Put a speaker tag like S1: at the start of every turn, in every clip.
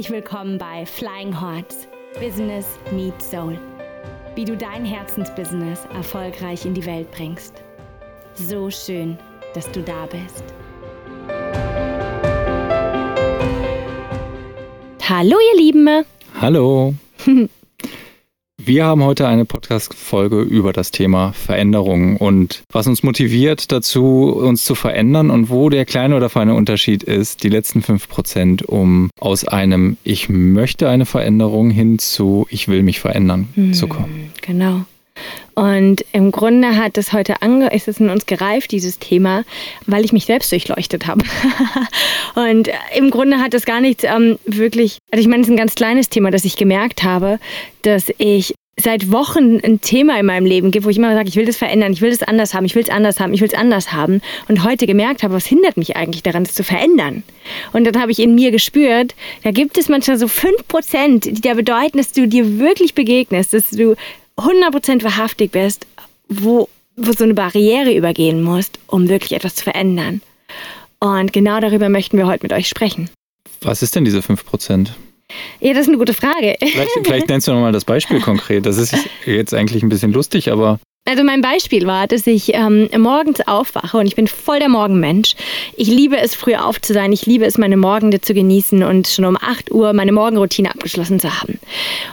S1: Herzlich willkommen bei Flying Hearts Business Meets Soul. Wie du dein Herzensbusiness erfolgreich in die Welt bringst. So schön, dass du da bist. Hallo ihr Lieben.
S2: Hallo. Wir haben heute eine Podcast-Folge über das Thema Veränderung und was uns motiviert dazu, uns zu verändern und wo der kleine oder feine Unterschied ist, die letzten 5%, um aus einem Ich möchte eine Veränderung hin zu Ich will mich verändern hm, zu kommen.
S1: Genau. Und im Grunde hat es heute ange ist es in uns gereift, dieses Thema, weil ich mich selbst durchleuchtet habe. und im Grunde hat es gar nichts ähm, wirklich, also ich meine, es ist ein ganz kleines Thema, das ich gemerkt habe, dass ich seit Wochen ein Thema in meinem Leben gibt, wo ich immer sage, ich will das verändern, ich will das anders haben, ich will es anders haben, ich will es anders haben. Und heute gemerkt habe, was hindert mich eigentlich daran, das zu verändern. Und dann habe ich in mir gespürt, da gibt es manchmal so 5%, die da bedeuten, dass du dir wirklich begegnest, dass du 100% wahrhaftig bist, wo, wo so eine Barriere übergehen musst, um wirklich etwas zu verändern. Und genau darüber möchten wir heute mit euch sprechen.
S2: Was ist denn diese 5%?
S1: Ja, das ist eine gute Frage.
S2: Vielleicht, vielleicht nennst du nochmal das Beispiel konkret. Das ist jetzt eigentlich ein bisschen lustig, aber
S1: also mein Beispiel war, dass ich ähm, morgens aufwache und ich bin voll der Morgenmensch. Ich liebe es, früh auf zu sein. Ich liebe es, meine Morgende zu genießen und schon um 8 Uhr meine Morgenroutine abgeschlossen zu haben.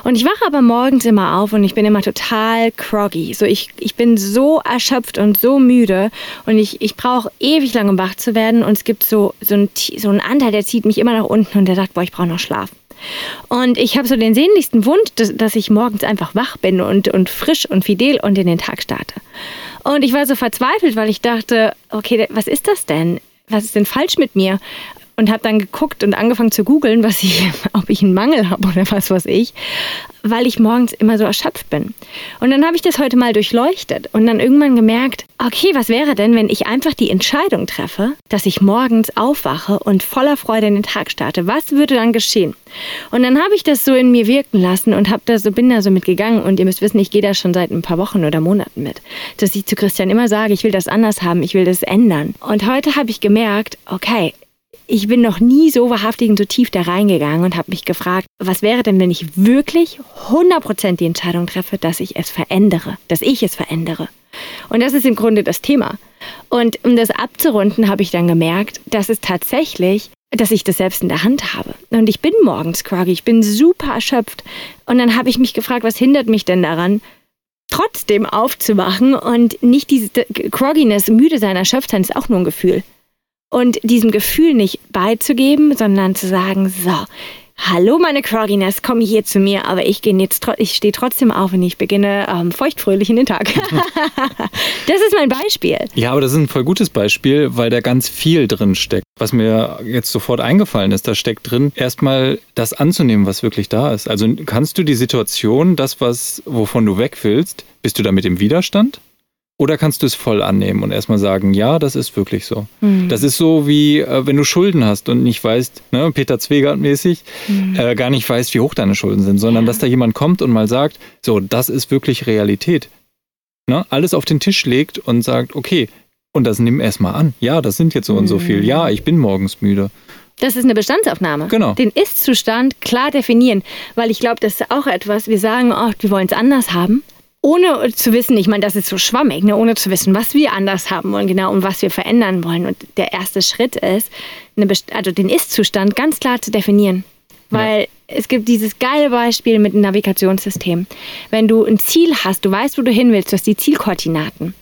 S1: Und ich wache aber morgens immer auf und ich bin immer total groggy. So ich, ich bin so erschöpft und so müde und ich, ich brauche ewig lange, um wach zu werden. Und es gibt so, so, ein, so einen Anteil, der zieht mich immer nach unten und der sagt, boah, ich brauche noch Schlaf. Und ich habe so den sehnlichsten Wunsch, dass, dass, ich morgens einfach wach bin und, und frisch und fidel und in den Tag starte. Und ich war so verzweifelt, weil ich dachte, okay, was ist das denn? Was ist denn falsch mit mir? Und habe dann geguckt und angefangen zu googeln, was ich, ob ich einen Mangel habe oder was weiß ich, weil ich morgens immer so erschöpft bin. Und dann habe ich das heute mal durchleuchtet und dann irgendwann gemerkt, okay, was wäre denn, wenn ich einfach die Entscheidung treffe, dass ich morgens aufwache und voller Freude in den Tag starte? Was würde dann geschehen? Und dann habe ich das so in mir wirken lassen und habe da so bin da so mitgegangen und ihr müsst wissen, ich gehe da schon seit ein paar Wochen oder Monaten mit, dass ich zu Christian immer sage, ich will das anders haben, ich will das ändern. Und heute habe ich gemerkt, okay, ich bin noch nie so wahrhaftig und so tief da reingegangen und habe mich gefragt, was wäre denn, wenn ich wirklich 100% die Entscheidung treffe, dass ich es verändere, dass ich es verändere. Und das ist im Grunde das Thema. Und um das abzurunden, habe ich dann gemerkt, dass es tatsächlich, dass ich das selbst in der Hand habe. Und ich bin morgens groggy, ich bin super erschöpft. Und dann habe ich mich gefragt, was hindert mich denn daran, trotzdem aufzuwachen und nicht diese Grogginess, müde sein, erschöpft sein, ist auch nur ein Gefühl und diesem Gefühl nicht beizugeben, sondern zu sagen, so, hallo meine Crogginess, komm hier zu mir, aber ich ich stehe trotzdem auf und ich beginne ähm, feuchtfröhlich in den Tag. das ist mein Beispiel.
S2: Ja, aber das ist ein voll gutes Beispiel, weil da ganz viel drin steckt. Was mir jetzt sofort eingefallen ist, da steckt drin, erstmal das anzunehmen, was wirklich da ist. Also kannst du die Situation, das, was, wovon du weg willst, bist du damit im Widerstand? Oder kannst du es voll annehmen und erstmal sagen, ja, das ist wirklich so. Mhm. Das ist so wie, äh, wenn du Schulden hast und nicht weißt, ne, Peter Zwegert mäßig, mhm. äh, gar nicht weißt, wie hoch deine Schulden sind, sondern ja. dass da jemand kommt und mal sagt, so, das ist wirklich Realität. Ne? Alles auf den Tisch legt und sagt, okay, und das nimm erstmal an. Ja, das sind jetzt so mhm. und so viel. Ja, ich bin morgens müde.
S1: Das ist eine Bestandsaufnahme.
S2: Genau.
S1: Den Ist-Zustand klar definieren. Weil ich glaube, das ist auch etwas, wir sagen, oh, wir wollen es anders haben ohne zu wissen, ich meine, das ist so schwammig, ne, ohne zu wissen, was wir anders haben wollen, genau, und was wir verändern wollen. Und der erste Schritt ist, also den Ist-Zustand ganz klar zu definieren. Weil ja. es gibt dieses geile Beispiel mit dem Navigationssystem. Wenn du ein Ziel hast, du weißt, wo du hin willst, du hast die Zielkoordinaten.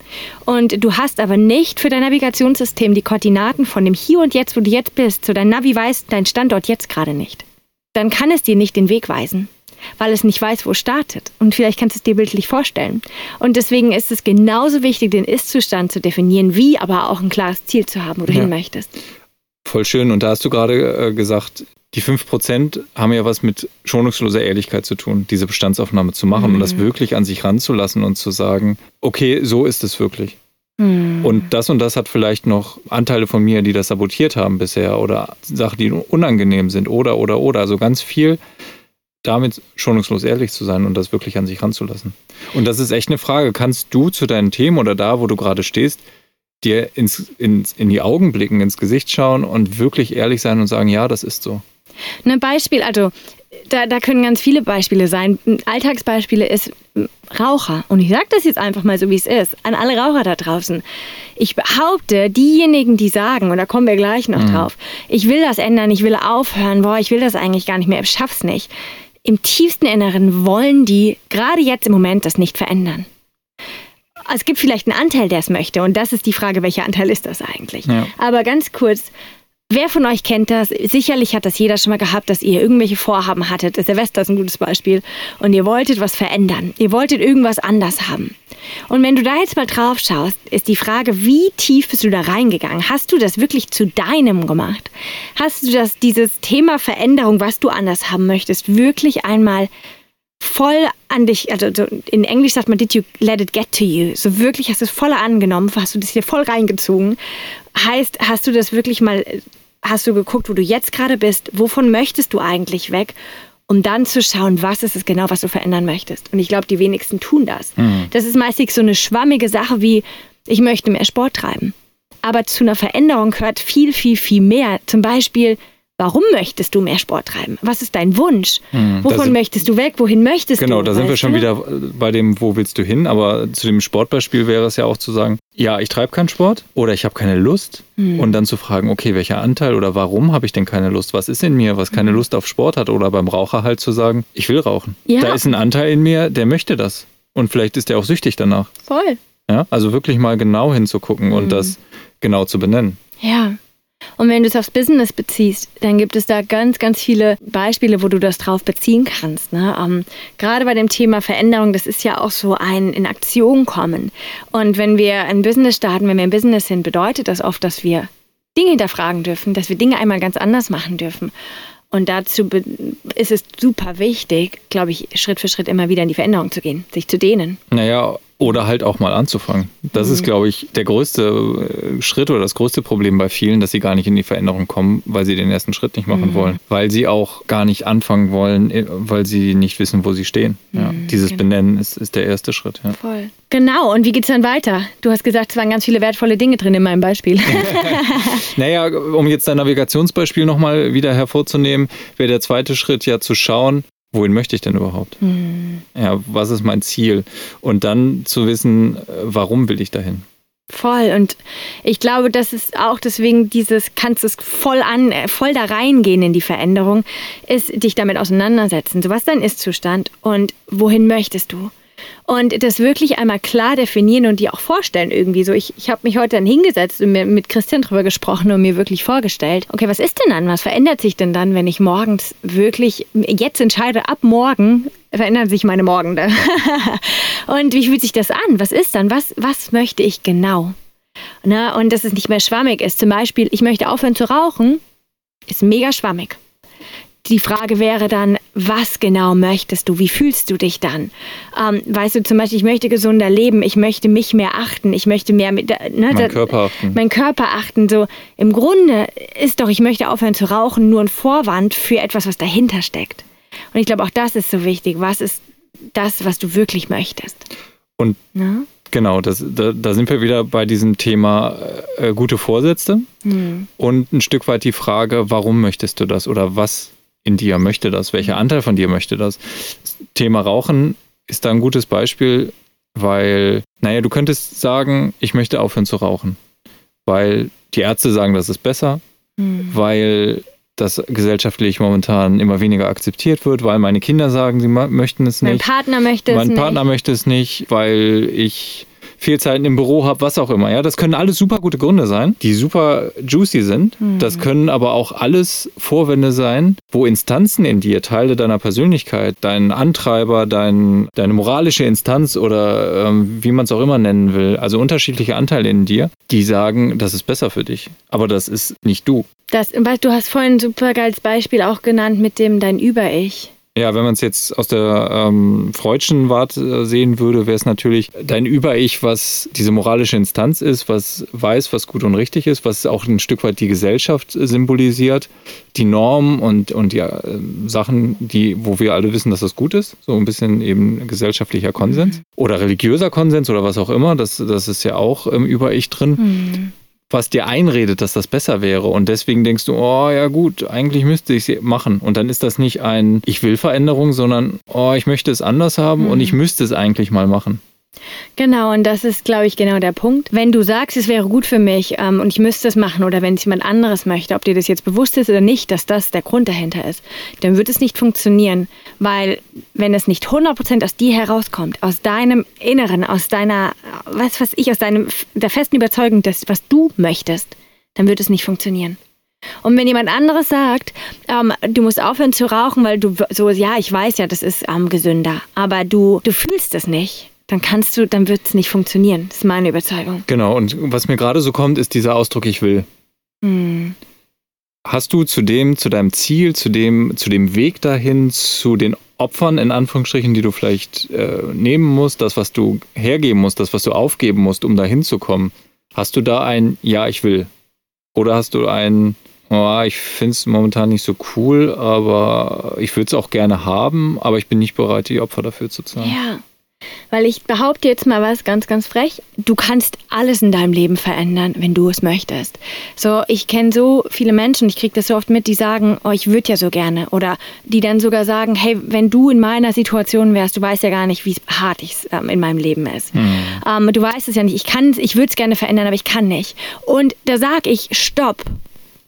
S1: Und du hast aber nicht für dein Navigationssystem die Koordinaten von dem Hier und Jetzt, wo du jetzt bist. So dein Navi weiß dein Standort jetzt gerade nicht. Dann kann es dir nicht den Weg weisen weil es nicht weiß, wo es startet. Und vielleicht kannst du es dir bildlich vorstellen. Und deswegen ist es genauso wichtig, den Ist-Zustand zu definieren, wie aber auch ein klares Ziel zu haben, wo du ja. hin möchtest.
S2: Voll schön. Und da hast du gerade äh, gesagt, die 5% haben ja was mit schonungsloser Ehrlichkeit zu tun, diese Bestandsaufnahme zu machen mhm. und das mhm. wirklich an sich ranzulassen und zu sagen, okay, so ist es wirklich. Mhm. Und das und das hat vielleicht noch Anteile von mir, die das sabotiert haben bisher oder Sachen, die unangenehm sind oder, oder, oder. Also ganz viel damit schonungslos ehrlich zu sein und das wirklich an sich ranzulassen. Und das ist echt eine Frage. Kannst du zu deinen Themen oder da, wo du gerade stehst, dir ins, ins, in die Augen blicken, ins Gesicht schauen und wirklich ehrlich sein und sagen, ja, das ist so.
S1: Ein Beispiel, also da, da können ganz viele Beispiele sein. Alltagsbeispiele ist Raucher. Und ich sage das jetzt einfach mal so, wie es ist, an alle Raucher da draußen. Ich behaupte, diejenigen, die sagen, und da kommen wir gleich noch mhm. drauf, ich will das ändern, ich will aufhören, boah, ich will das eigentlich gar nicht mehr, ich schaff's nicht. Im tiefsten Inneren wollen die gerade jetzt im Moment das nicht verändern. Es gibt vielleicht einen Anteil, der es möchte, und das ist die Frage, welcher Anteil ist das eigentlich? Ja. Aber ganz kurz, Wer von euch kennt das? Sicherlich hat das jeder schon mal gehabt, dass ihr irgendwelche Vorhaben hattet. Silvester ist ein gutes Beispiel. Und ihr wolltet was verändern. Ihr wolltet irgendwas anders haben. Und wenn du da jetzt mal drauf schaust, ist die Frage, wie tief bist du da reingegangen? Hast du das wirklich zu deinem gemacht? Hast du das, dieses Thema Veränderung, was du anders haben möchtest, wirklich einmal voll an dich, also in Englisch sagt man, did you let it get to you? So wirklich hast du es voll angenommen, hast du das hier voll reingezogen Heißt, hast du das wirklich mal, hast du geguckt, wo du jetzt gerade bist? Wovon möchtest du eigentlich weg? Um dann zu schauen, was ist es genau, was du verändern möchtest. Und ich glaube, die wenigsten tun das. Mhm. Das ist meistens so eine schwammige Sache wie, ich möchte mehr Sport treiben. Aber zu einer Veränderung gehört viel, viel, viel mehr. Zum Beispiel, Warum möchtest du mehr Sport treiben? Was ist dein Wunsch? Hm, Wovon sind, möchtest du weg? Wohin möchtest
S2: genau,
S1: du?
S2: Genau, da sind wir schon du? wieder bei dem, wo willst du hin? Aber zu dem Sportbeispiel wäre es ja auch zu sagen, ja, ich treibe keinen Sport oder ich habe keine Lust. Hm. Und dann zu fragen, okay, welcher Anteil oder warum habe ich denn keine Lust? Was ist in mir, was keine hm. Lust auf Sport hat? Oder beim Raucher halt zu sagen, ich will rauchen. Ja. Da ist ein Anteil in mir, der möchte das. Und vielleicht ist der auch süchtig danach.
S1: Voll.
S2: Ja, also wirklich mal genau hinzugucken und hm. das genau zu benennen.
S1: Ja, und wenn du es aufs Business beziehst, dann gibt es da ganz, ganz viele Beispiele, wo du das drauf beziehen kannst. Ne? Ähm, gerade bei dem Thema Veränderung, das ist ja auch so ein in Aktion kommen. Und wenn wir ein Business starten, wenn wir ein Business sind, bedeutet das oft, dass wir Dinge hinterfragen dürfen, dass wir Dinge einmal ganz anders machen dürfen. Und dazu ist es super wichtig, glaube ich, Schritt für Schritt immer wieder in die Veränderung zu gehen, sich zu dehnen.
S2: Naja, oder halt auch mal anzufangen. Das mhm. ist, glaube ich, der größte äh, Schritt oder das größte Problem bei vielen, dass sie gar nicht in die Veränderung kommen, weil sie den ersten Schritt nicht machen mhm. wollen. Weil sie auch gar nicht anfangen wollen, äh, weil sie nicht wissen, wo sie stehen. Ja, mhm, dieses genau. Benennen ist, ist der erste Schritt. Ja.
S1: Voll. Genau, und wie geht es dann weiter? Du hast gesagt, es waren ganz viele wertvolle Dinge drin in meinem Beispiel.
S2: naja, um jetzt dein Navigationsbeispiel nochmal wieder hervorzunehmen, wäre der zweite Schritt ja zu schauen, wohin möchte ich denn überhaupt? Mhm. Ja, was ist mein Ziel? Und dann zu wissen, warum will ich dahin?
S1: Voll. Und ich glaube, das ist auch deswegen dieses, kannst du es voll an, voll da reingehen in die Veränderung, ist dich damit auseinandersetzen. So was dein Ist-Zustand und wohin möchtest du? Und das wirklich einmal klar definieren und die auch vorstellen irgendwie. So, ich, ich habe mich heute dann hingesetzt und mir mit Christian drüber gesprochen und mir wirklich vorgestellt, okay, was ist denn dann? Was verändert sich denn dann, wenn ich morgens wirklich jetzt entscheide, ab morgen verändern sich meine Morgende. und wie fühlt sich das an? Was ist dann? Was, was möchte ich genau? Na, und dass es nicht mehr schwammig ist. Zum Beispiel, ich möchte aufhören zu rauchen, ist mega schwammig die Frage wäre dann, was genau möchtest du? Wie fühlst du dich dann? Ähm, weißt du, zum Beispiel, ich möchte gesunder leben, ich möchte mich mehr achten, ich möchte mehr mit,
S2: ne, mein Körper achten.
S1: Mein Körper achten. So im Grunde ist doch, ich möchte aufhören zu rauchen, nur ein Vorwand für etwas, was dahinter steckt. Und ich glaube, auch das ist so wichtig. Was ist das, was du wirklich möchtest?
S2: Und Na? Genau, das, da, da, sind wir wieder bei diesem Thema äh, gute Vorsätze hm. und ein Stück weit die Frage, warum möchtest du das oder was in dir möchte das? Welcher Anteil von dir möchte das? das Thema Rauchen ist da ein gutes Beispiel, weil, naja, du könntest sagen, ich möchte aufhören zu rauchen, weil die Ärzte sagen, das ist besser, mhm. weil das gesellschaftlich momentan immer weniger akzeptiert wird, weil meine Kinder sagen, sie möchten es nicht.
S1: Mein Partner möchte
S2: es nicht. Mein Partner möchte es nicht, weil ich viel Zeit im Büro habe, was auch immer. Ja, das können alles super gute Gründe sein, die super juicy sind. Mhm. Das können aber auch alles Vorwände sein, wo Instanzen in dir, Teile deiner Persönlichkeit, dein Antreiber, dein, deine moralische Instanz oder ähm, wie man es auch immer nennen will, also unterschiedliche Anteile in dir, die sagen, das ist besser für dich. Aber das ist nicht du.
S1: Das, du hast vorhin ein super geiles Beispiel auch genannt mit dem dein Über-Ich.
S2: Ja, wenn man es jetzt aus der ähm, Freudschen Warte sehen würde, wäre es natürlich dein Über-Ich, was diese moralische Instanz ist, was weiß, was gut und richtig ist, was auch ein Stück weit die Gesellschaft symbolisiert, die Normen und, und die äh, Sachen, die, wo wir alle wissen, dass das gut ist. So ein bisschen eben gesellschaftlicher Konsens. Mhm. Oder religiöser Konsens oder was auch immer. Das, das ist ja auch im Über-Ich drin. Mhm was dir einredet, dass das besser wäre. Und deswegen denkst du, oh ja gut, eigentlich müsste ich es machen. Und dann ist das nicht ein Ich will Veränderung, sondern oh, ich möchte es anders haben mhm. und ich müsste es eigentlich mal machen.
S1: Genau, und das ist, glaube ich, genau der Punkt. Wenn du sagst, es wäre gut für mich ähm, und ich müsste es machen oder wenn es jemand anderes möchte, ob dir das jetzt bewusst ist oder nicht, dass das der Grund dahinter ist, dann wird es nicht funktionieren, weil wenn es nicht 100% aus dir herauskommt, aus deinem Inneren, aus deiner, was weiß ich, aus deinem, der festen Überzeugung, dass, was du möchtest, dann wird es nicht funktionieren. Und wenn jemand anderes sagt, ähm, du musst aufhören zu rauchen, weil du so, ja, ich weiß ja, das ist ähm, gesünder, aber du, du fühlst es nicht, dann kannst du, dann wird es nicht funktionieren. Das ist meine Überzeugung.
S2: Genau, und was mir gerade so kommt, ist dieser Ausdruck, ich will. Hm. Hast du zu dem, zu deinem Ziel, zu dem, zu dem Weg dahin, zu den Opfern in Anführungsstrichen, die du vielleicht äh, nehmen musst, das, was du hergeben musst, das, was du aufgeben musst, um dahin zu kommen, hast du da ein Ja, ich will? Oder hast du ein oh, ich finde es momentan nicht so cool, aber ich würde es auch gerne haben, aber ich bin nicht bereit, die Opfer dafür zu zahlen?
S1: Ja. Weil ich behaupte jetzt mal was ganz, ganz frech. Du kannst alles in deinem Leben verändern, wenn du es möchtest. So, ich kenne so viele Menschen, ich kriege das so oft mit, die sagen, oh, ich würde ja so gerne. Oder die dann sogar sagen, hey, wenn du in meiner Situation wärst, du weißt ja gar nicht, wie hart es ähm, in meinem Leben ist. Hm. Ähm, du weißt es ja nicht. Ich kann, ich würde es gerne verändern, aber ich kann nicht. Und da sage ich, stopp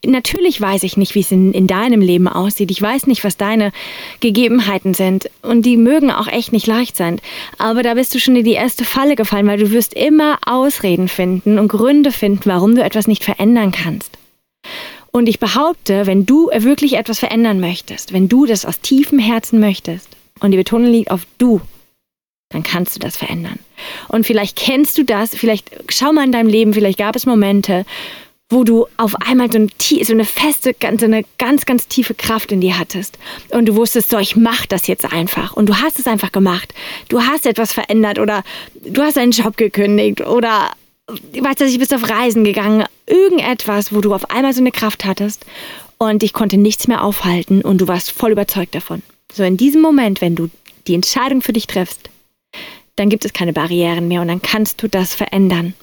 S1: natürlich weiß ich nicht, wie es in, in deinem Leben aussieht. Ich weiß nicht, was deine Gegebenheiten sind. Und die mögen auch echt nicht leicht sein. Aber da bist du schon in die erste Falle gefallen, weil du wirst immer Ausreden finden und Gründe finden, warum du etwas nicht verändern kannst. Und ich behaupte, wenn du wirklich etwas verändern möchtest, wenn du das aus tiefem Herzen möchtest, und die Betonung liegt auf du, dann kannst du das verändern. Und vielleicht kennst du das, vielleicht schau mal in deinem Leben, vielleicht gab es Momente, wo du auf einmal so, ein, so eine feste, so eine ganz, ganz tiefe Kraft in dir hattest. Und du wusstest, so, ich mach das jetzt einfach. Und du hast es einfach gemacht. Du hast etwas verändert oder du hast deinen Job gekündigt oder weißt du, ich bist auf Reisen gegangen. Irgendetwas, wo du auf einmal so eine Kraft hattest und dich konnte nichts mehr aufhalten und du warst voll überzeugt davon. So in diesem Moment, wenn du die Entscheidung für dich triffst, dann gibt es keine Barrieren mehr und dann kannst du das verändern.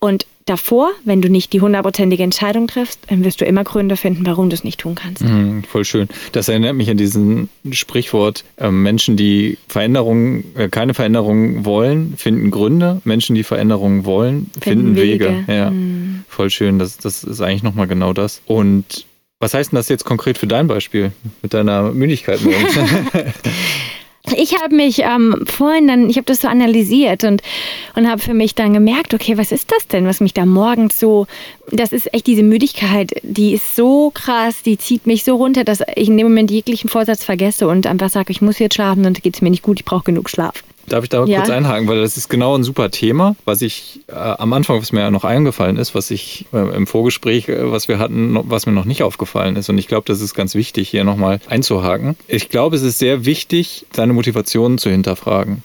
S1: Und davor, wenn du nicht die hundertprozentige Entscheidung triffst, dann wirst du immer Gründe finden, warum du es nicht tun kannst.
S2: Mhm, voll schön. Das erinnert mich an diesen Sprichwort, äh, Menschen, die Veränderungen, äh, keine Veränderungen wollen, finden Gründe. Menschen, die Veränderungen wollen, finden, finden Wege. Wege. Ja, mhm. voll schön. Das, das ist eigentlich nochmal genau das. Und was heißt denn das jetzt konkret für dein Beispiel mit deiner Müdigkeit morgens?
S1: ich habe mich ähm, vorhin dann, ich habe das so analysiert und, und habe für mich dann gemerkt, okay, was ist das denn, was mich da morgens so, das ist echt diese Müdigkeit, die ist so krass, die zieht mich so runter, dass ich in dem Moment jeglichen Vorsatz vergesse und einfach sage, ich muss jetzt schlafen, sonst geht es mir nicht gut, ich brauche genug Schlaf.
S2: Darf ich da ja. kurz einhaken, weil das ist genau ein super Thema, was ich äh, am Anfang, was mir ja noch eingefallen ist, was ich äh, im Vorgespräch, äh, was wir hatten, was mir noch nicht aufgefallen ist. Und ich glaube, das ist ganz wichtig, hier nochmal einzuhaken. Ich glaube, es ist sehr wichtig, seine Motivationen zu hinterfragen.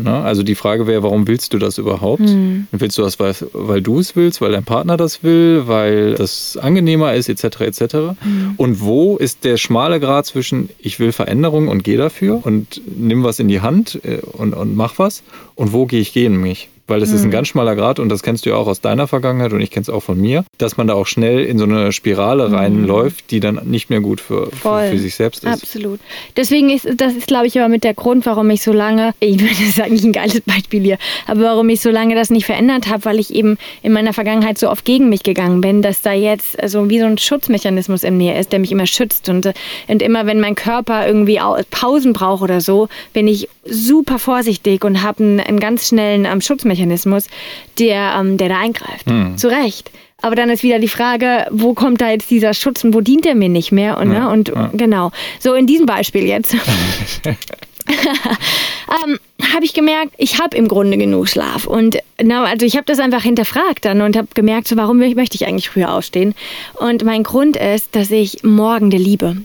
S2: Ne? Also die Frage wäre, warum willst du das überhaupt? Mhm. Willst du das, weil, weil du es willst, weil dein Partner das will, weil das angenehmer ist, etc. etc. Mhm. Und wo ist der schmale Grad zwischen ich will Veränderung und gehe dafür und nimm was in die Hand äh, und, und mach was und wo gehe ich gegen mich? Weil das mhm. ist ein mhm. ganz schmaler Grad und das kennst du ja auch aus deiner Vergangenheit und ich kenne es auch von mir, dass man da auch schnell in so eine Spirale mhm. reinläuft, die dann nicht mehr gut für, für, für, sich selbst ist.
S1: Absolut. Deswegen ist das ist, glaube ich, aber mit der Grund, warum ich so lange, ich würde sagen, nicht ein geiles Beispiel hier, aber warum ich so lange das nicht verändert habe, weil ich eben in meiner Vergangenheit so oft gegen mich gegangen bin, dass da jetzt so wie so ein Schutzmechanismus in mir ist, der mich immer schützt und, und immer, wenn mein Körper irgendwie Pausen braucht oder so, bin ich super vorsichtig und habe einen, einen ganz schnellen ähm, Schutzmechanismus Mechanismus, der, ähm, der da eingreift. Hm. Zu Recht. Aber dann ist wieder die Frage, wo kommt da jetzt dieser Schutz und wo dient er mir nicht mehr? Und, ja, ne? und ja. genau. So in diesem Beispiel jetzt. ähm, habe ich gemerkt, ich habe im Grunde genug Schlaf. Und na, also ich habe das einfach hinterfragt dann und habe gemerkt, so, warum möchte ich eigentlich früher aufstehen? Und mein Grund ist, dass ich Morgende liebe.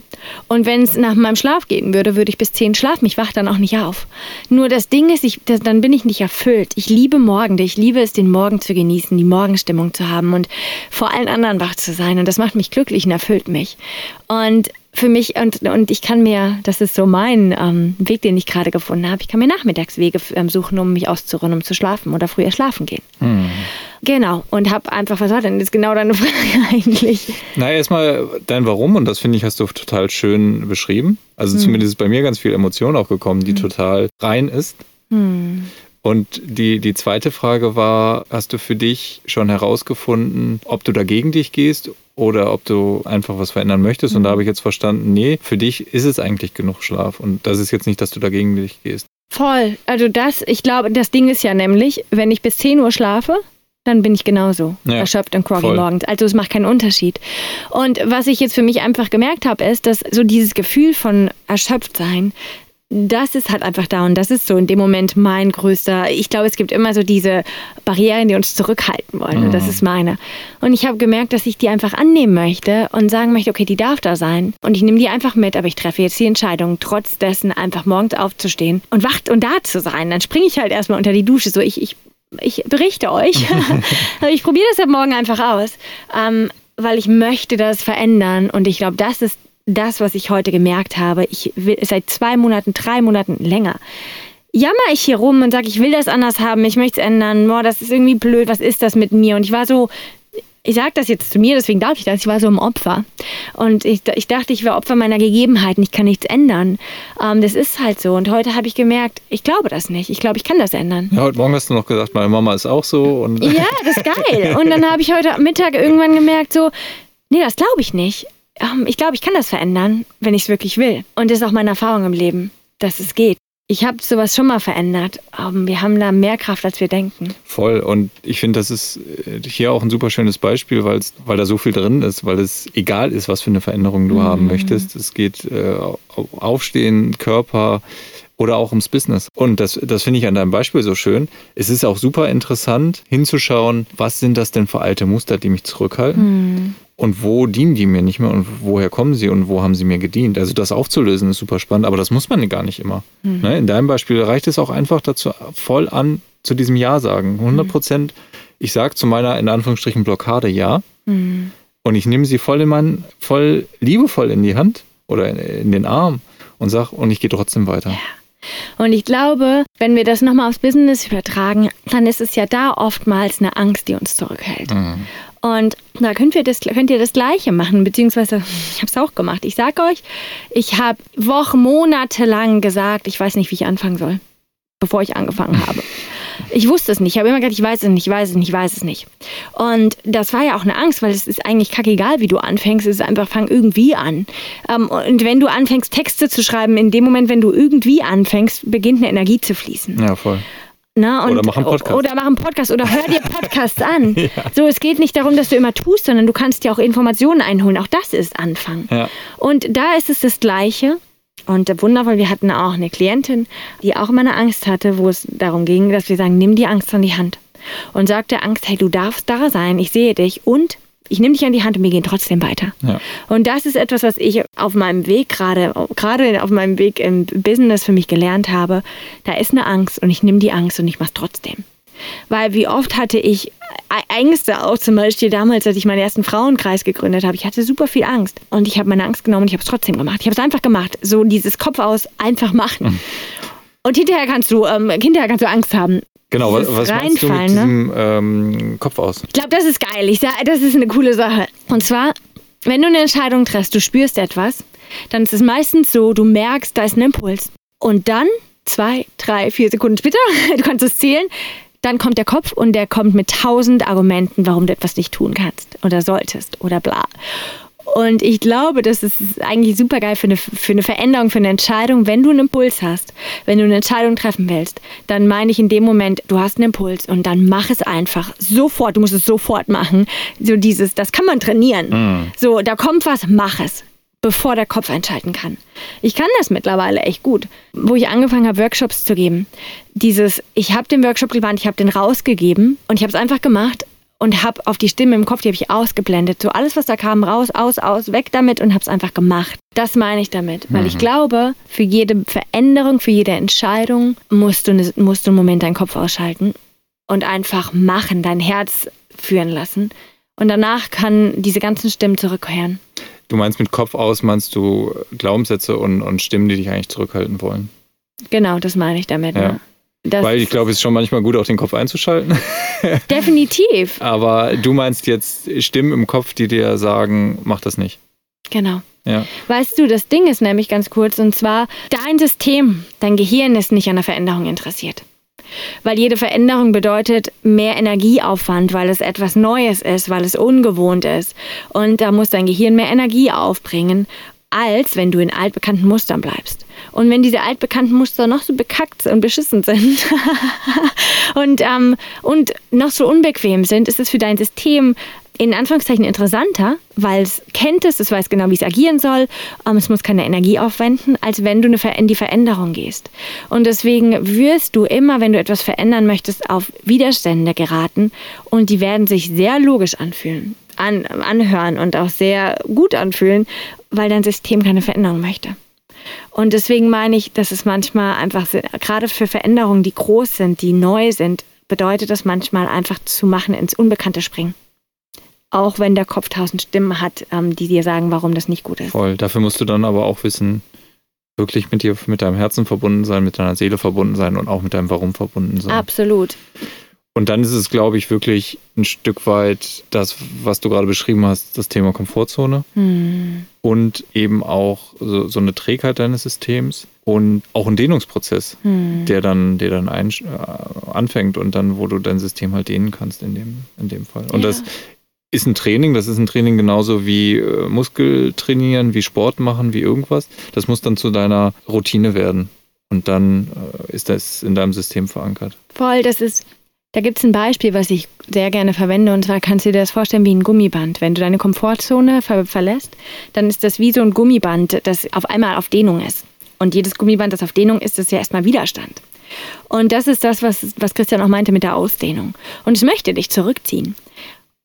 S1: Und wenn es nach meinem Schlaf gehen würde, würde ich bis 10 schlafen. Ich wache dann auch nicht auf. Nur das Ding ist, ich, das, dann bin ich nicht erfüllt. Ich liebe Morgende. Ich liebe es, den Morgen zu genießen, die Morgenstimmung zu haben und vor allen anderen wach zu sein. Und das macht mich glücklich und erfüllt mich. Und für mich, und, und ich kann mir, das ist so mein ähm, Weg, den ich gerade gefunden habe, ich kann mir Nachmittagswege ähm, suchen, um mich auszuruhen, um zu schlafen oder früher schlafen gehen. Hm. Genau, und habe einfach, was war denn das ist genau deine Frage eigentlich?
S2: Na, erstmal dein Warum, und das finde ich, hast du total schön beschrieben. Also hm. zumindest ist bei mir ganz viel Emotion auch gekommen, die hm. total rein ist. Und die, die zweite Frage war, hast du für dich schon herausgefunden, ob du dagegen dich gehst oder ob du einfach was verändern möchtest? Und da mhm. habe ich jetzt verstanden, nee, für dich ist es eigentlich genug Schlaf. Und das ist jetzt nicht, dass du dagegen dich gehst.
S1: Voll. Also das, ich glaube, das Ding ist ja nämlich, wenn ich bis 10 Uhr schlafe, dann bin ich genauso ja, erschöpft und groggy voll. morgens. Also es macht keinen Unterschied. Und was ich jetzt für mich einfach gemerkt habe, ist, dass so dieses Gefühl von erschöpft sein, das ist halt einfach da und das ist so in dem Moment mein größter. Ich glaube, es gibt immer so diese Barrieren, die uns zurückhalten wollen und das mhm. ist meine. Und ich habe gemerkt, dass ich die einfach annehmen möchte und sagen möchte, okay, die darf da sein und ich nehme die einfach mit, aber ich treffe jetzt die Entscheidung, trotz dessen einfach morgens aufzustehen und wacht und da zu sein. Dann springe ich halt erstmal unter die Dusche. So, ich, ich, ich berichte euch. ich probiere das ab morgen einfach aus. Ähm, weil ich möchte das verändern und ich glaube, das ist das, was ich heute gemerkt habe. Ich will seit zwei Monaten, drei Monaten länger. Jammer ich hier rum und sage, ich will das anders haben, ich möchte es ändern, boah, das ist irgendwie blöd, was ist das mit mir? Und ich war so, ich sage das jetzt zu mir, deswegen darf ich das, ich war so ein Opfer. Und ich, ich dachte, ich wäre Opfer meiner Gegebenheiten, ich kann nichts ändern. Ähm, das ist halt so. Und heute habe ich gemerkt, ich glaube das nicht. Ich glaube, ich kann das ändern.
S2: Ja, heute Morgen hast du noch gesagt, meine Mama ist auch so. Und
S1: ja, das ist geil. Und dann habe ich heute Mittag irgendwann gemerkt, so, nee, das glaube ich nicht. Ähm, ich glaube, ich kann das verändern, wenn ich es wirklich will. Und das ist auch meine Erfahrung im Leben, dass es geht. Ich habe sowas schon mal verändert. Ähm, wir haben da mehr Kraft, als wir denken.
S2: Voll. Und ich finde, das ist äh, hier auch ein super schönes Beispiel, weil da so viel drin ist, weil es egal ist, was für eine Veränderung du mhm. haben möchtest. Es geht äh, Aufstehen, Körper, oder auch ums Business. Und das, das finde ich an deinem Beispiel so schön. Es ist auch super interessant hinzuschauen, was sind das denn für alte Muster, die mich zurückhalten? Mhm und wo dienen die mir nicht mehr und woher kommen sie und wo haben sie mir gedient. Also das aufzulösen ist super spannend, aber das muss man gar nicht immer. Mhm. Ne? In deinem Beispiel reicht es auch einfach dazu voll an zu diesem Ja sagen. 100 Prozent, ich sage zu meiner in Anführungsstrichen Blockade Ja mhm. und ich nehme sie voll in meinen, voll liebevoll in die Hand oder in, in den Arm und sage und ich gehe trotzdem weiter. Ja.
S1: Und ich glaube, wenn wir das nochmal aufs Business übertragen, dann ist es ja da oftmals eine Angst, die uns zurückhält. Mhm. Und da könnt ihr, das, könnt ihr das Gleiche machen, beziehungsweise ich habe es auch gemacht. Ich sage euch, ich habe Wochen, Monate lang gesagt, ich weiß nicht, wie ich anfangen soll, bevor ich angefangen habe. Ich wusste es nicht. Ich habe immer gesagt, ich weiß es nicht, ich weiß es nicht, ich weiß es nicht. Und das war ja auch eine Angst, weil es ist eigentlich kackegal, wie du anfängst. Es ist einfach, fang irgendwie an. Ähm, und wenn du anfängst, Texte zu schreiben, in dem Moment, wenn du irgendwie anfängst, beginnt eine Energie zu fließen.
S2: Ja, voll.
S1: Na, und, oder mach einen Podcast. Oder mach einen Podcast oder hör dir Podcasts an. ja. So, es geht nicht darum, dass du immer tust, sondern du kannst dir auch Informationen einholen. Auch das ist Anfang. Ja. Und da ist es das Gleiche. Und wundervoll, wir hatten auch eine Klientin, die auch immer eine Angst hatte, wo es darum ging, dass wir sagen, nimm die Angst an die Hand. Und sag der Angst, hey, du darfst da sein, ich sehe dich und ich nehme dich an die Hand und wir gehen trotzdem weiter. Ja. Und das ist etwas, was ich auf meinem Weg gerade, gerade auf meinem Weg im Business für mich gelernt habe. Da ist eine Angst und ich nehme die Angst und ich mache es trotzdem. Weil wie oft hatte ich Ängste auch zum Beispiel damals, als ich meinen ersten Frauenkreis gegründet habe. Ich hatte super viel Angst und ich habe meine Angst genommen und ich habe es trotzdem gemacht. Ich habe es einfach gemacht. So dieses Kopf aus einfach machen. Mhm. Und hinterher kannst du, ähm, hinterher kannst du Angst haben.
S2: Genau, was, was meinst du mit ne? diesem ähm, Kopf aus?
S1: Ich glaube, das ist geil. Ich sag, das ist eine coole Sache. Und zwar, wenn du eine Entscheidung triffst, du spürst etwas, dann ist es meistens so, du merkst, da ist ein Impuls. Und dann, zwei, drei, vier Sekunden später, du kannst es zählen, dann kommt der Kopf und der kommt mit tausend Argumenten, warum du etwas nicht tun kannst oder solltest oder bla. Und ich glaube, das ist eigentlich super geil für eine, für eine Veränderung, für eine Entscheidung. Wenn du einen Impuls hast, wenn du eine Entscheidung treffen willst, dann meine ich in dem Moment, du hast einen Impuls und dann mach es einfach sofort. Du musst es sofort machen. So dieses, das kann man trainieren. Mm. So, da kommt was, mach es bevor der Kopf einschalten kann. Ich kann das mittlerweile echt gut. Wo ich angefangen habe, Workshops zu geben, dieses, ich habe den Workshop gewandt, ich habe den rausgegeben und ich habe es einfach gemacht und habe auf die Stimme im Kopf, die habe ich ausgeblendet. So alles, was da kam, raus, aus, aus, weg damit und habe es einfach gemacht. Das meine ich damit, weil mhm. ich glaube, für jede Veränderung, für jede Entscheidung musst du, ne, musst du einen Moment deinen Kopf ausschalten und einfach machen, dein Herz führen lassen. Und danach kann diese ganzen Stimmen zurückkehren.
S2: Du meinst mit Kopf aus, meinst du Glaubenssätze und, und Stimmen, die dich eigentlich zurückhalten wollen?
S1: Genau, das meine ich damit.
S2: Ja.
S1: Ne? Das
S2: Weil ich glaube, es ist schon manchmal gut, auch den Kopf einzuschalten.
S1: definitiv.
S2: Aber du meinst jetzt Stimmen im Kopf, die dir sagen, mach das nicht.
S1: Genau.
S2: Ja.
S1: Weißt du, das Ding ist nämlich ganz kurz, und zwar, dein System, dein Gehirn ist nicht an der Veränderung interessiert. Weil jede Veränderung bedeutet mehr Energieaufwand, weil es etwas Neues ist, weil es ungewohnt ist. Und da muss dein Gehirn mehr Energie aufbringen, als wenn du in altbekannten Mustern bleibst. Und wenn diese altbekannten Muster noch so bekackt und beschissen sind und, ähm, und noch so unbequem sind, ist es für dein System in Anführungszeichen interessanter, weil es kennt es, es weiß genau, wie es agieren soll, ähm, es muss keine Energie aufwenden, als wenn du in die Veränderung gehst. Und deswegen wirst du immer, wenn du etwas verändern möchtest, auf Widerstände geraten und die werden sich sehr logisch anfühlen, an, anhören und auch sehr gut anfühlen, weil dein System keine Veränderung möchte. Und deswegen meine ich, dass es manchmal einfach, gerade für Veränderungen, die groß sind, die neu sind, bedeutet das manchmal einfach zu machen, ins Unbekannte springen auch wenn der Kopf tausend Stimmen hat, ähm, die dir sagen, warum das nicht gut ist.
S2: Voll. Dafür musst du dann aber auch wissen, wirklich mit dir, mit deinem Herzen verbunden sein, mit deiner Seele verbunden sein und auch mit deinem Warum verbunden sein.
S1: Absolut.
S2: Und dann ist es, glaube ich, wirklich ein Stück weit das, was du gerade beschrieben hast, das Thema Komfortzone
S1: hm.
S2: und eben auch so, so, eine Trägheit deines Systems und auch ein Dehnungsprozess,
S1: hm.
S2: der dann, der dann ein, äh, anfängt und dann, wo du dein System halt dehnen kannst in dem, in dem Fall. Und ja. das ist ein Training, das ist ein Training genauso wie äh, Muskel trainieren, wie Sport machen, wie irgendwas. Das muss dann zu deiner Routine werden. Und dann äh, ist das in deinem System verankert.
S1: Voll, das ist, da gibt es ein Beispiel, was ich sehr gerne verwende. Und zwar kannst du dir das vorstellen wie ein Gummiband. Wenn du deine Komfortzone ver verlässt, dann ist das wie so ein Gummiband, das auf einmal auf Dehnung ist. Und jedes Gummiband, das auf Dehnung ist, ist ja erstmal Widerstand. Und das ist das, was, was Christian auch meinte mit der Ausdehnung. Und es möchte dich zurückziehen.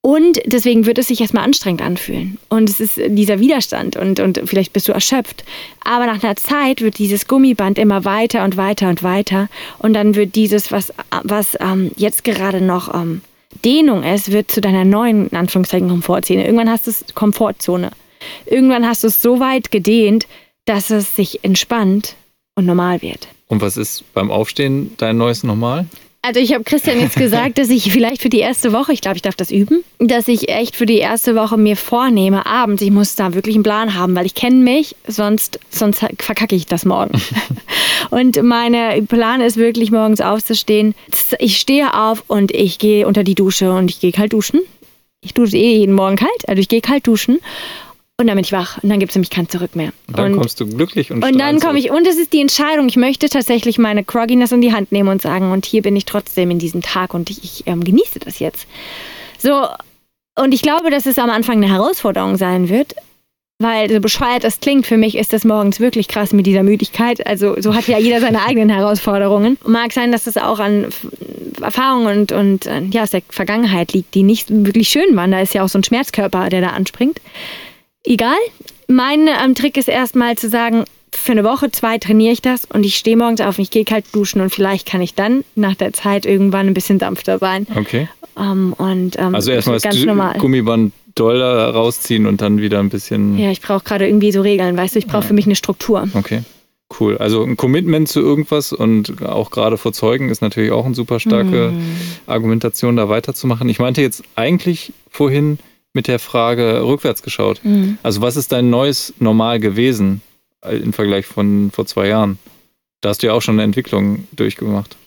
S1: Und deswegen wird es sich erstmal anstrengend anfühlen. Und es ist dieser Widerstand und, und vielleicht bist du erschöpft. Aber nach einer Zeit wird dieses Gummiband immer weiter und weiter und weiter. Und dann wird dieses, was, was ähm, jetzt gerade noch ähm, Dehnung ist, wird zu deiner neuen, in Anführungszeichen, Komfortzone. Irgendwann hast du es Komfortzone. Irgendwann hast du es so weit gedehnt, dass es sich entspannt und normal wird.
S2: Und was ist beim Aufstehen dein neues Normal?
S1: Also ich habe Christian jetzt gesagt, dass ich vielleicht für die erste Woche, ich glaube, ich darf das üben, dass ich echt für die erste Woche mir vornehme, abends, ich muss da wirklich einen Plan haben, weil ich kenne mich, sonst, sonst verkacke ich das morgen. Und mein Plan ist wirklich morgens aufzustehen. Ich stehe auf und ich gehe unter die Dusche und ich gehe kalt duschen. Ich dusche eh jeden Morgen kalt, also ich gehe kalt duschen und dann bin ich wach. Und dann gibt es nämlich kein Zurück mehr.
S2: Und dann und, kommst du glücklich und
S1: Und dann komme ich, und es ist die Entscheidung. Ich möchte tatsächlich meine Crogginess in die Hand nehmen und sagen, und hier bin ich trotzdem in diesem Tag und ich, ich ähm, genieße das jetzt. So, und ich glaube, dass es am Anfang eine Herausforderung sein wird, weil so bescheuert das klingt, für mich ist das morgens wirklich krass mit dieser Müdigkeit. Also so hat ja jeder seine eigenen Herausforderungen. Mag sein, dass das auch an Erfahrungen und, und äh, ja, aus der Vergangenheit liegt, die nicht wirklich schön waren. Da ist ja auch so ein Schmerzkörper, der da anspringt egal. Mein ähm, Trick ist erstmal zu sagen, für eine Woche, zwei trainiere ich das und ich stehe morgens auf und ich gehe kalt duschen und vielleicht kann ich dann nach der Zeit irgendwann ein bisschen sanfter sein.
S2: Okay.
S1: Ähm, und, ähm,
S2: also erstmal das ganz normal. Gummiband doll rausziehen und dann wieder ein bisschen.
S1: Ja, ich brauche gerade irgendwie so Regeln, weißt du, ich brauche ja. für mich eine Struktur.
S2: Okay. Cool. Also ein Commitment zu irgendwas und auch gerade vor Zeugen ist natürlich auch eine super starke mm. Argumentation, da weiterzumachen. Ich meinte jetzt eigentlich vorhin, mit der Frage rückwärts geschaut. Mhm. Also was ist dein neues Normal gewesen äh, im Vergleich von vor zwei Jahren? Da hast du ja auch schon eine Entwicklung durchgemacht.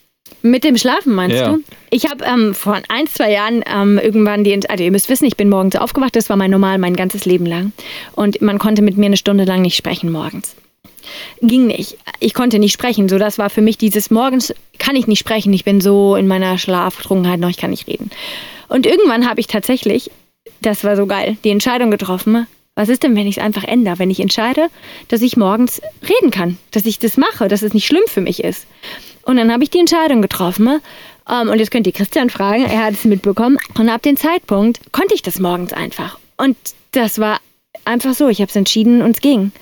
S1: Mit dem Schlafen meinst ja. du? Ich habe ähm, vor ein, zwei Jahren ähm, irgendwann die, also ihr müsst wissen, ich bin morgens aufgewacht, das war mein Normal mein ganzes Leben lang. Und man konnte mit mir eine Stunde lang nicht sprechen morgens. Ging nicht. Ich konnte nicht sprechen. So, das war für mich dieses Morgens kann ich nicht sprechen. Ich bin so in meiner Schlaftrunkenheit noch, ich kann nicht reden. Und irgendwann habe ich tatsächlich das war so geil, die Entscheidung getroffen. Was ist denn, wenn ich es einfach ändere? Wenn ich entscheide, dass ich morgens reden kann, dass ich das mache, dass es nicht schlimm für mich ist. Und dann habe ich die Entscheidung getroffen. Ähm, und jetzt könnt ihr Christian fragen, er hat es mitbekommen. Und ab dem Zeitpunkt konnte ich das morgens einfach. Und das war einfach so. Ich habe es entschieden und es ging.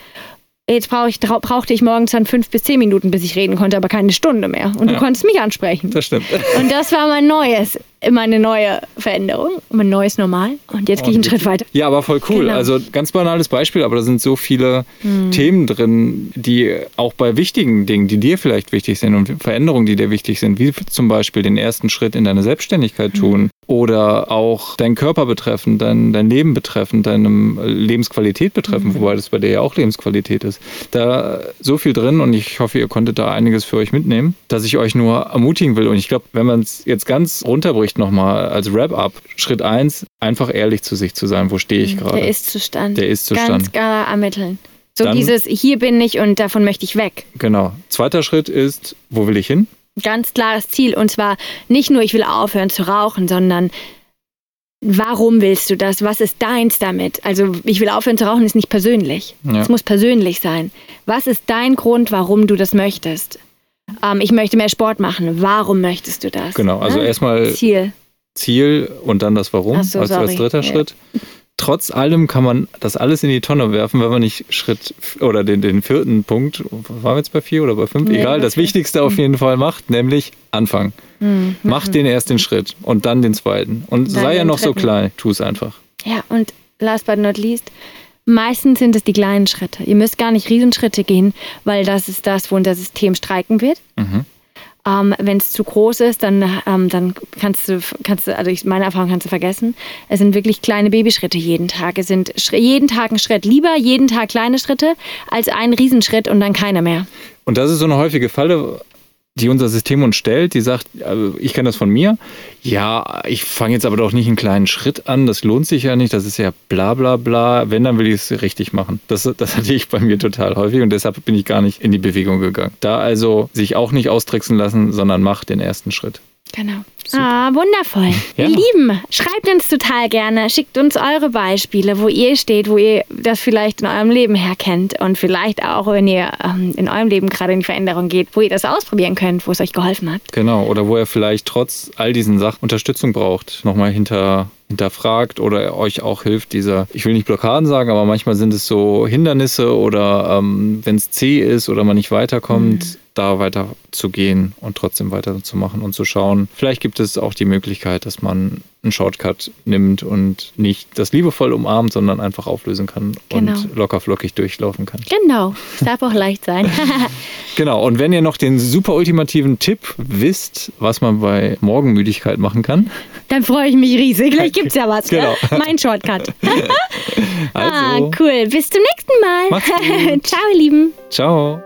S1: Jetzt brauch ich, brauchte ich morgens dann fünf bis zehn Minuten, bis ich reden konnte, aber keine Stunde mehr. Und ja. du konntest mich ansprechen.
S2: Das stimmt.
S1: Und das war mein Neues. Immer eine neue Veränderung, immer ein neues Normal. Und jetzt gehe ich einen Schritt weiter.
S2: Ja, aber voll cool.
S1: Genau.
S2: Also ganz banales Beispiel, aber da sind so viele
S1: Hm.
S2: Themen drin, die auch bei wichtigen Dingen, die dir vielleicht wichtig sind und Veränderungen, die dir wichtig sind, wie zum Beispiel den ersten Schritt in deine Selbstständigkeit
S1: Hm.
S2: tun oder auch deinen Körper betreffen, dein, dein Leben betreffen, deine Lebensqualität betreffen,
S1: Hm.
S2: wobei das bei dir ja auch Lebensqualität ist. Da so viel drin und ich hoffe, ihr konntet da einiges für euch mitnehmen, dass ich euch nur ermutigen will. Und ich glaube, wenn man es jetzt ganz runterbricht nochmal als Wrap-up, Schritt eins, einfach ehrlich zu sich zu sein, wo stehe ich gerade.
S1: Hm, Der Ist-Zustand.
S2: Der Ist-Zustand.
S1: Ganz klar ermitteln. So
S2: Dann-
S1: dieses, hier bin ich und davon möchte ich weg.
S2: Genau. Zweiter Schritt ist, wo will ich hin?
S1: Ganz klares Ziel. Und zwar nicht nur, ich will aufhören zu rauchen, sondern warum willst du das? Was ist deins damit? Also ich will aufhören zu rauchen ist nicht persönlich.
S2: Ja.
S1: Es muss persönlich sein. Was ist dein Grund, warum du das möchtest? Ähm, ich möchte mehr Sport machen. Warum möchtest du das?
S2: Genau, also
S1: Ne?
S2: erstmal
S1: Ziel.
S2: Ziel und dann das Warum
S1: so,
S2: als, als dritter
S1: Ja.
S2: Schritt. Trotz allem kann man das alles in die Tonne werfen, wenn man nicht Schritt oder den, den vierten Punkt, waren wir jetzt bei vier oder bei fünf?
S1: Nee,
S2: Egal,
S1: bei
S2: das. Wichtigste auf jeden Fall macht, nämlich anfangen.
S1: Hm.
S2: Mach den ersten Schritt und dann den zweiten. Und
S1: Dann
S2: sei ja noch so
S1: dritten.
S2: klein, tu es einfach.
S1: Ja, und last but not least, meistens sind es die kleinen Schritte. Ihr müsst gar nicht Riesenschritte gehen, weil das ist das, wo unser System streiken wird.
S2: Mhm.
S1: Ähm, Wenn es zu groß ist, dann, ähm, dann kannst du, kannst du, also ich, meine Erfahrung kannst du vergessen. Es sind wirklich kleine Babyschritte jeden Tag. Es sind Schri- jeden Tag ein Schritt. Lieber jeden Tag kleine Schritte als ein Riesenschritt und dann keiner mehr.
S2: Und das ist so eine häufige Falle, die unser System uns stellt, die sagt, also ich kenne das von mir, ja, ich fange jetzt aber doch nicht einen kleinen Schritt an, das lohnt sich ja nicht, das ist ja bla bla bla, wenn, dann will ich es richtig machen. Das, das hatte ich bei mir total häufig und deshalb bin ich gar nicht in die Bewegung gegangen. Da also sich auch nicht austricksen lassen, sondern mach den ersten Schritt.
S1: Genau. Ah, wundervoll.
S2: Ja.
S1: Ihr Lieben, schreibt uns total gerne, schickt uns eure Beispiele, wo ihr steht, wo ihr das vielleicht in eurem Leben herkennt und vielleicht auch, wenn ihr ähm, in eurem Leben gerade in die Veränderung geht, wo ihr das ausprobieren könnt, wo es euch geholfen hat.
S2: Genau, oder wo er vielleicht trotz all diesen Sachen Unterstützung braucht, nochmal hinter, hinterfragt oder euch auch hilft, dieser, ich will nicht Blockaden sagen, aber manchmal sind es so Hindernisse oder ähm, wenn es zäh ist oder man nicht weiterkommt, da weiter zu gehen und trotzdem weiterzumachen und zu schauen. Vielleicht gibt es auch die Möglichkeit, dass man einen Shortcut nimmt und nicht das liebevoll umarmt, sondern einfach auflösen kann
S1: Genau.
S2: und locker flockig durchlaufen kann.
S1: Genau, es darf auch leicht sein.
S2: Genau, und wenn ihr noch den super ultimativen Tipp wisst, was man bei Morgenmüdigkeit machen kann,
S1: Dann freue ich mich riesig. Vielleicht gibt es ja was.
S2: Genau.
S1: Ne? Mein Shortcut.
S2: also,
S1: Ah, cool. Bis zum nächsten Mal. Ciao, ihr Lieben.
S2: ciao.